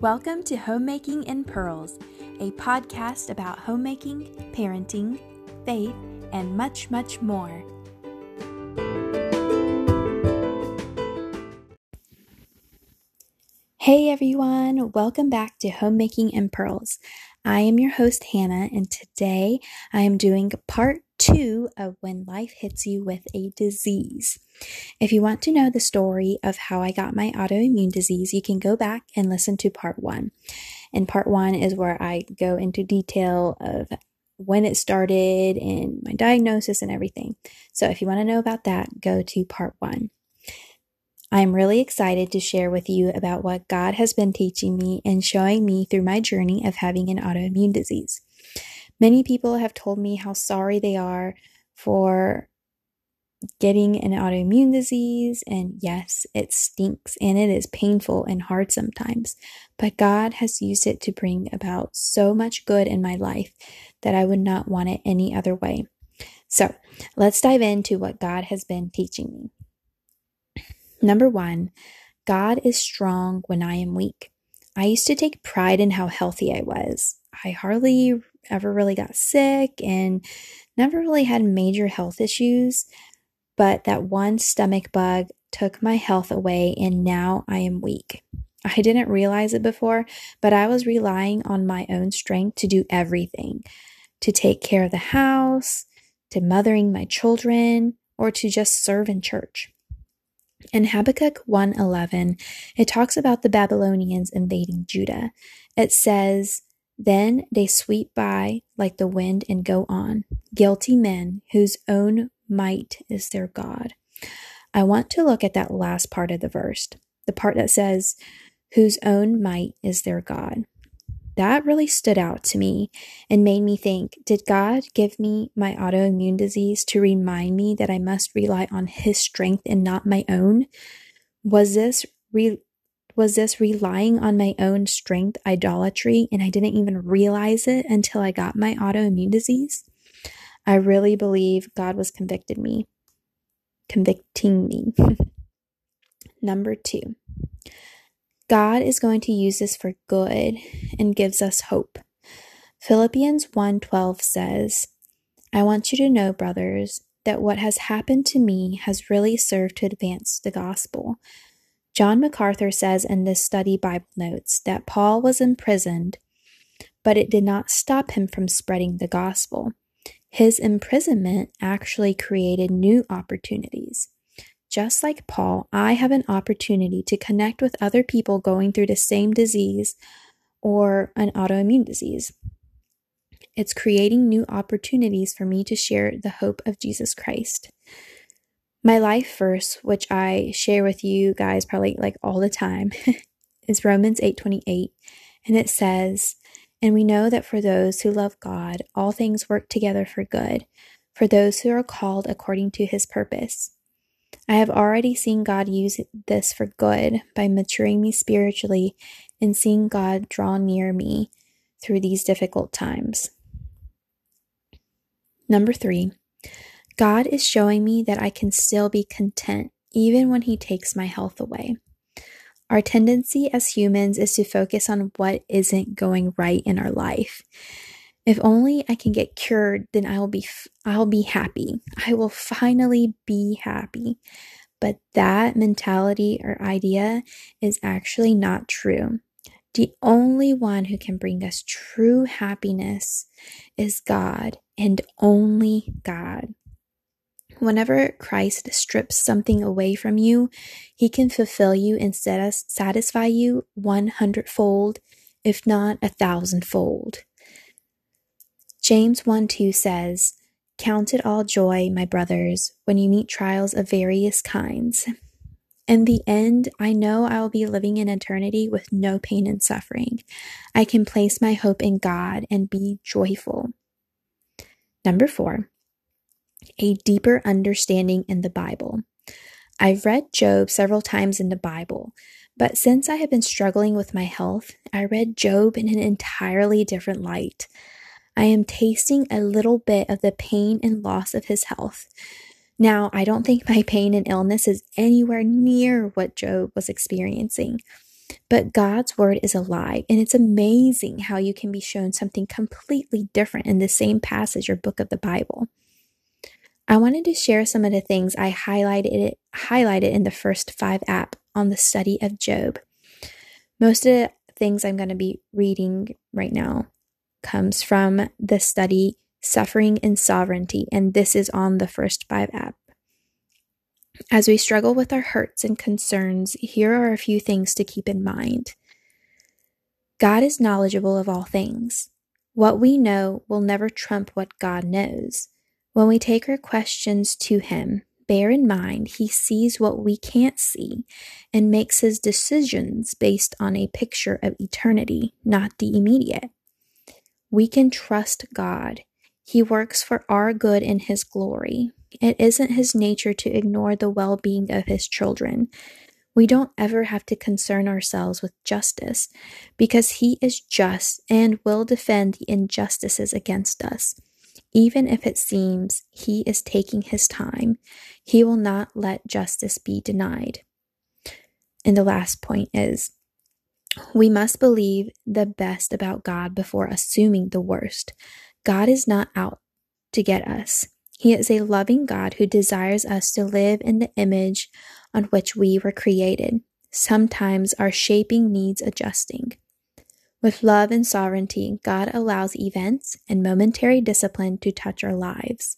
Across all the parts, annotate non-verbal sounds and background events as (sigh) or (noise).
Welcome to Homemaking in Pearls, a podcast about homemaking, parenting, faith, and much, much more. Hey everyone, welcome back to Homemaking in Pearls. I am your host, Hannah, and today I am doing part two of When Life Hits You with a Disease. If you want to know the story of how I got my autoimmune disease, you can go back and listen to part one. And part one is where I go into detail of when it started and my diagnosis and everything. So if you want to know about that, go to part one. I'm really excited to share with you about what God has been teaching me and showing me through my journey of having an autoimmune disease. Many people have told me how sorry they are for getting an autoimmune disease, and yes, it stinks and it is painful and hard sometimes, but God has used it to bring about so much good in my life that I would not want it any other way. So let's dive into what God has been teaching me. Number one, God is strong when I am weak. I used to take pride in how healthy I was. I hardly ever really got sick and never really had major health issues, but that one stomach bug took my health away and now I am weak. I didn't realize it before, but I was relying on my own strength to do everything to take care of the house, to mothering my children, or to just serve in church. In Habakkuk 1:11, it talks about the Babylonians invading Judah. It says, "Then they sweep by like the wind and go on, guilty men whose own might is their God." I want to look at that last part of the verse, the part that says, "whose own might is their God." that really stood out to me and made me think did God give me my autoimmune disease to remind me that I must rely on his strength and not my own? Was this re- was this relying on my own strength idolatry and I didn't even realize it until I got my autoimmune disease? I really believe God was convicted me, convicting me. (laughs) Number 2. God is going to use this for good and gives us hope. Philippians 1:12 says, "I want you to know, brothers, that what has happened to me has really served to advance the gospel." John MacArthur says in this study Bible notes that Paul was imprisoned, but it did not stop him from spreading the gospel. His imprisonment actually created new opportunities. Just like Paul, I have an opportunity to connect with other people going through the same disease or an autoimmune disease. It's creating new opportunities for me to share the hope of Jesus Christ. My life verse, which I share with you guys probably like all the time, (laughs) is Romans 8:28, and it says, "And we know that for those who love God, all things work together for good, for those who are called according to his purpose." I have already seen God use this for good by maturing me spiritually and seeing God draw near me through these difficult times. Number three, God is showing me that I can still be content even when He takes my health away. Our tendency as humans is to focus on what isn't going right in our life. If only I can get cured, then I'll be I'll be happy. I will finally be happy. But that mentality or idea is actually not true. The only one who can bring us true happiness is God and only God. Whenever Christ strips something away from you, he can fulfill you and satisfy you 100 fold, if not a thousand fold. James 1 2 says, Count it all joy, my brothers, when you meet trials of various kinds. In the end, I know I will be living in eternity with no pain and suffering. I can place my hope in God and be joyful. Number four, a deeper understanding in the Bible. I've read Job several times in the Bible, but since I have been struggling with my health, I read Job in an entirely different light. I am tasting a little bit of the pain and loss of his health. Now, I don't think my pain and illness is anywhere near what Job was experiencing, But God's word is alive, and it's amazing how you can be shown something completely different in the same passage or book of the Bible. I wanted to share some of the things I highlighted highlighted in the first 5 app on the study of Job. Most of the things I'm going to be reading right now comes from the study Suffering and Sovereignty, and this is on the first 5 app. As we struggle with our hurts and concerns, here are a few things to keep in mind. God is knowledgeable of all things. What we know will never trump what God knows. When we take our questions to Him, bear in mind He sees what we can't see and makes His decisions based on a picture of eternity, not the immediate. We can trust God. He works for our good and His glory. It isn't his nature to ignore the well being of his children. We don't ever have to concern ourselves with justice because he is just and will defend the injustices against us. Even if it seems he is taking his time, he will not let justice be denied. And the last point is we must believe the best about God before assuming the worst. God is not out to get us. He is a loving God who desires us to live in the image on which we were created. Sometimes our shaping needs adjusting. With love and sovereignty, God allows events and momentary discipline to touch our lives.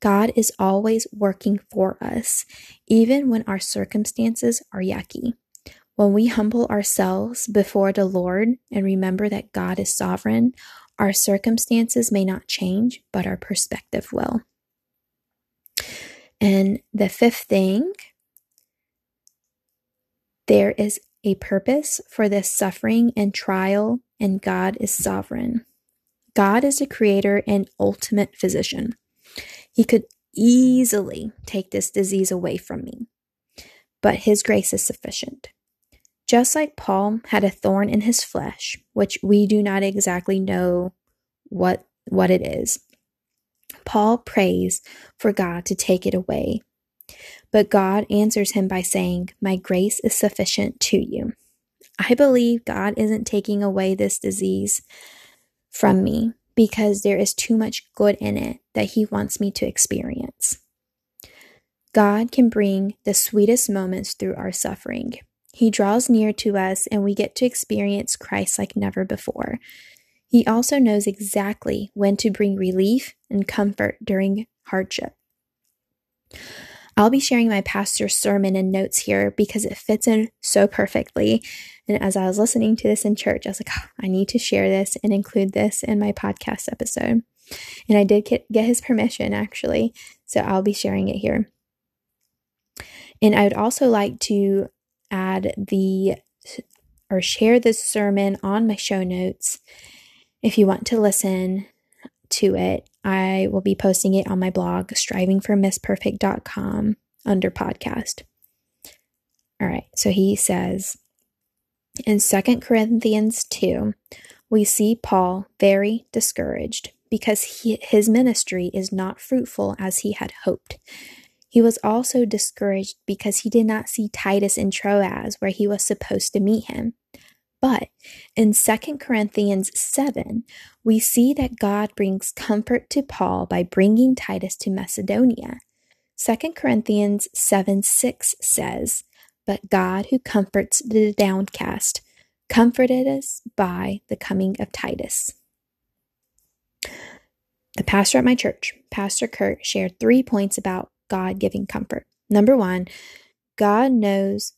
God is always working for us, even when our circumstances are yucky. When we humble ourselves before the Lord and remember that God is sovereign, our circumstances may not change, but our perspective will. And the fifth thing, there is a purpose for this suffering and trial, and God is sovereign. God is the creator and ultimate physician. He could easily take this disease away from me, but His grace is sufficient. Just like Paul had a thorn in his flesh, which we do not exactly know what, what it is, Paul prays for God to take it away. But God answers him by saying, My grace is sufficient to you. I believe God isn't taking away this disease from me because there is too much good in it that He wants me to experience. God can bring the sweetest moments through our suffering. He draws near to us and we get to experience Christ like never before. He also knows exactly when to bring relief and comfort during hardship. I'll be sharing my pastor's sermon and notes here because it fits in so perfectly. And as I was listening to this in church, I was like, oh, I need to share this and include this in my podcast episode. And I did get, get his permission actually. So I'll be sharing it here. And I would also like to add the or share this sermon on my show notes if you want to listen to it, I will be posting it on my blog, strivingformissperfect.com, under podcast. All right, so he says in Second Corinthians 2, we see Paul very discouraged because he, his ministry is not fruitful as he had hoped. He was also discouraged because he did not see Titus in Troas, where he was supposed to meet him. But in 2 Corinthians 7, we see that God brings comfort to Paul by bringing Titus to Macedonia. 2 Corinthians 7 6 says, But God who comforts the downcast comforted us by the coming of Titus. The pastor at my church, Pastor Kurt, shared three points about God giving comfort. Number one, God knows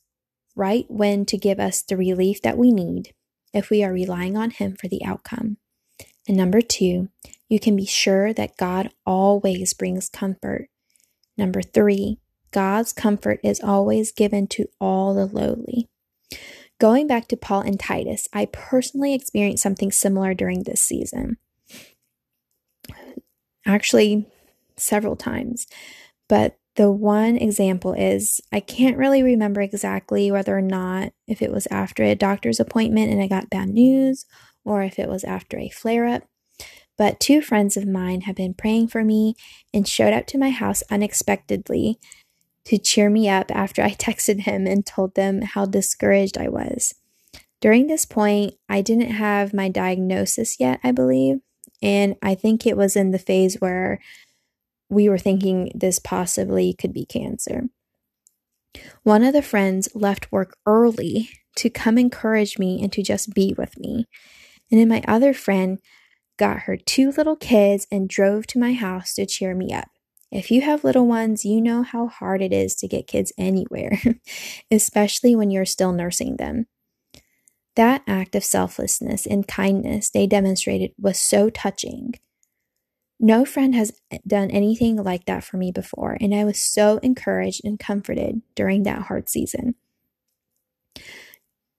right when to give us the relief that we need if we are relying on Him for the outcome. And number two, you can be sure that God always brings comfort. Number three, God's comfort is always given to all the lowly. Going back to Paul and Titus, I personally experienced something similar during this season. Actually, several times. But the one example is I can't really remember exactly whether or not if it was after a doctor's appointment and I got bad news or if it was after a flare up. But two friends of mine have been praying for me and showed up to my house unexpectedly to cheer me up after I (laughs) texted him and told them how discouraged I was. During this point, I didn't have my diagnosis yet, I believe. And I think it was in the phase where we were thinking this possibly could be cancer. One of the friends left work early to come encourage me and to just be with me. And then my other friend got her two little kids and drove to my house to cheer me up. If you have little ones, you know how hard it is to get kids anywhere, (laughs) especially when you're still nursing them. That act of selflessness and kindness they demonstrated was so touching. No friend has eh, done anything like that for me before, and I was so encouraged and comforted during that hard season.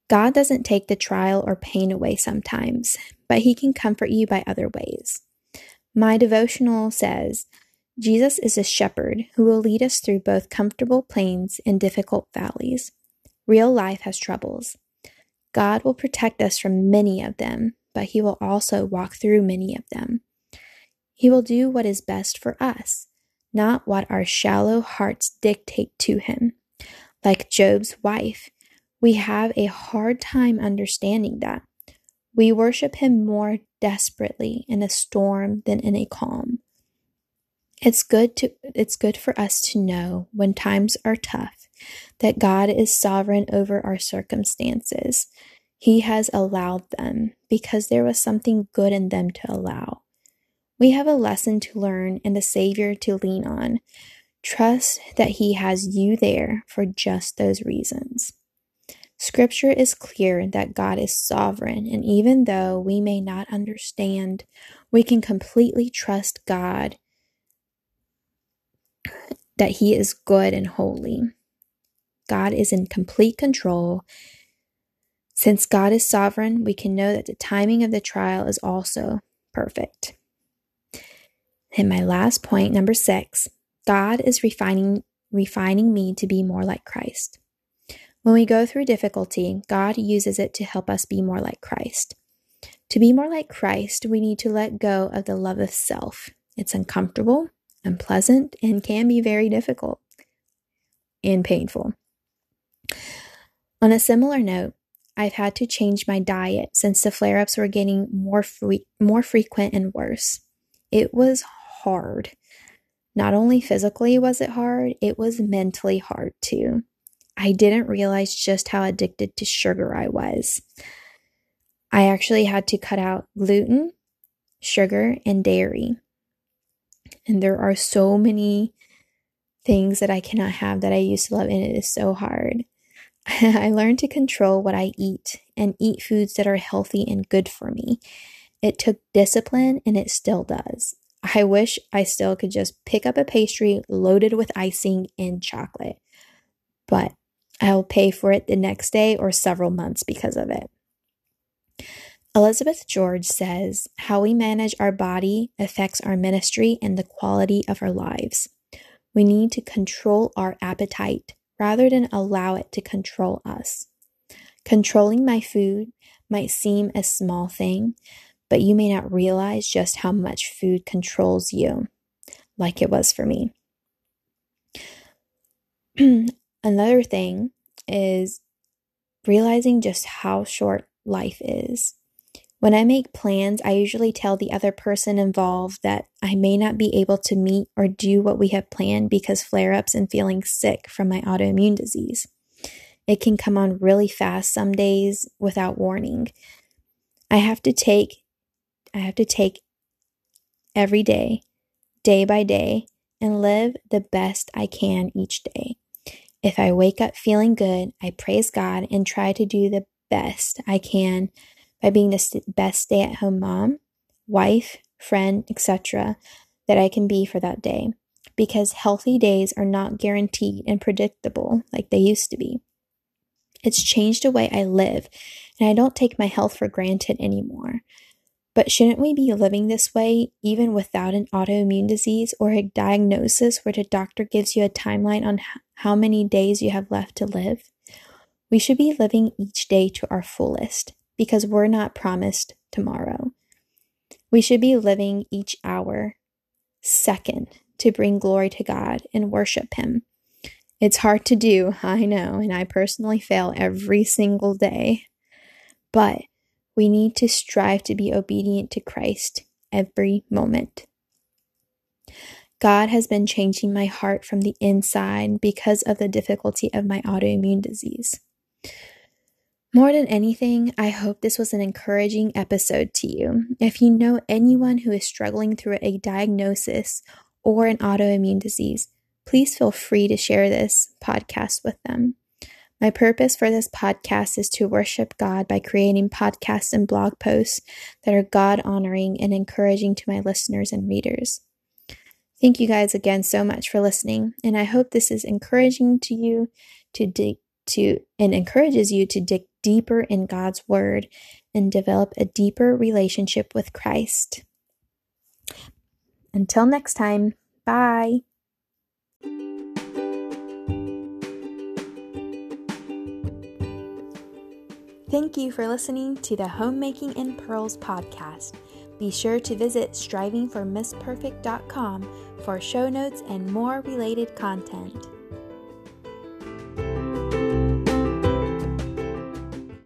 God doesn't take the trial or pain away sometimes, but He can comfort you by other ways. My devotional says, Jesus is a shepherd who will lead us through both comfortable plains and difficult valleys. Real life has troubles. God will protect us from many of them, but He will also walk through many of them. He will do what is best for us, not what our shallow hearts dictate to Him. Like Job's wife, we have a hard time understanding that. We worship Him more desperately in a storm than in a calm. It's good to it's good for us to know when times are tough that God is sovereign over our circumstances. He has allowed them because there was something good in them to allow. We have a lesson to learn and a Savior to lean on. Trust that He has you there for just those reasons. Scripture is clear that God is sovereign, and even though we may not understand, we can completely trust God that He is good and holy. God is in complete control. Since God is sovereign, we can know that the timing of the trial is also perfect. And my last point, number six, God is refining refining me to be more like Christ. When we go through difficulty, God uses it to help us be more like Christ. To be more like Christ, we need to let go of the love of self. It's uncomfortable, unpleasant, and can be very difficult and painful. On a similar note, I've had to change my diet since the flare ups were getting more, more frequent and worse. It was hard. Not only physically was it hard, it was mentally hard too. I didn't realize just how addicted to sugar I was. I actually had to cut out gluten, sugar, and dairy. And there are so many things that I cannot have that I used to love, and it is so hard. (laughs) I learned to control what I eat and eat foods that are healthy and good for me. It took discipline, and it still does. I wish I still could just pick up a pastry loaded with icing and chocolate, but I'll pay for it the next day or several months because of it. Elizabeth George says, How we manage our body affects our ministry and the quality of our lives. We need to control our appetite rather than allow it to control us. Controlling my food might seem a small thing, but you may not realize just how much food controls you, like it was for me. (clears throat) Another thing is realizing just how short life is. When I make plans, I usually tell the other person involved that I may not be able to meet or do what we have planned because flare ups and feeling sick from my autoimmune disease. It can come on really fast some days without warning. I have to take I have to take every day, day by day, and live the best I can each day. If I wake up feeling good, I praise God and try to do the best I can by being the best stay at home mom, wife, friend, etc. that I can be for that day. Because healthy days are not guaranteed and predictable like they used to be. It's changed the way I live, and I don't take my health for granted anymore. But shouldn't we be living this way even without an autoimmune disease or a diagnosis where the doctor gives you a timeline on how many days you have left to live? We should be living each day to our fullest because we're not promised tomorrow. We should be living each hour, second, to bring glory to God and worship Him. It's hard to do, I know, and I personally fail every single day. but we need to strive to be obedient to Christ every moment. God has been changing my heart from the inside because of the difficulty of my autoimmune disease. More than anything, I hope this was an encouraging episode to you. If you know anyone who is struggling through a diagnosis or an autoimmune disease, please feel free to share this podcast with them. My purpose for this podcast is to worship God by creating podcasts and blog posts that are God honoring and encouraging to my listeners and readers. Thank you guys again so much for listening, and I hope this is encouraging to you to dig to and encourages you to dig deeper in God's word and develop a deeper relationship with Christ. Until next time, bye. Thank you for listening to the Homemaking in Pearls podcast. Be sure to visit strivingformissperfect.com for show notes and more related content.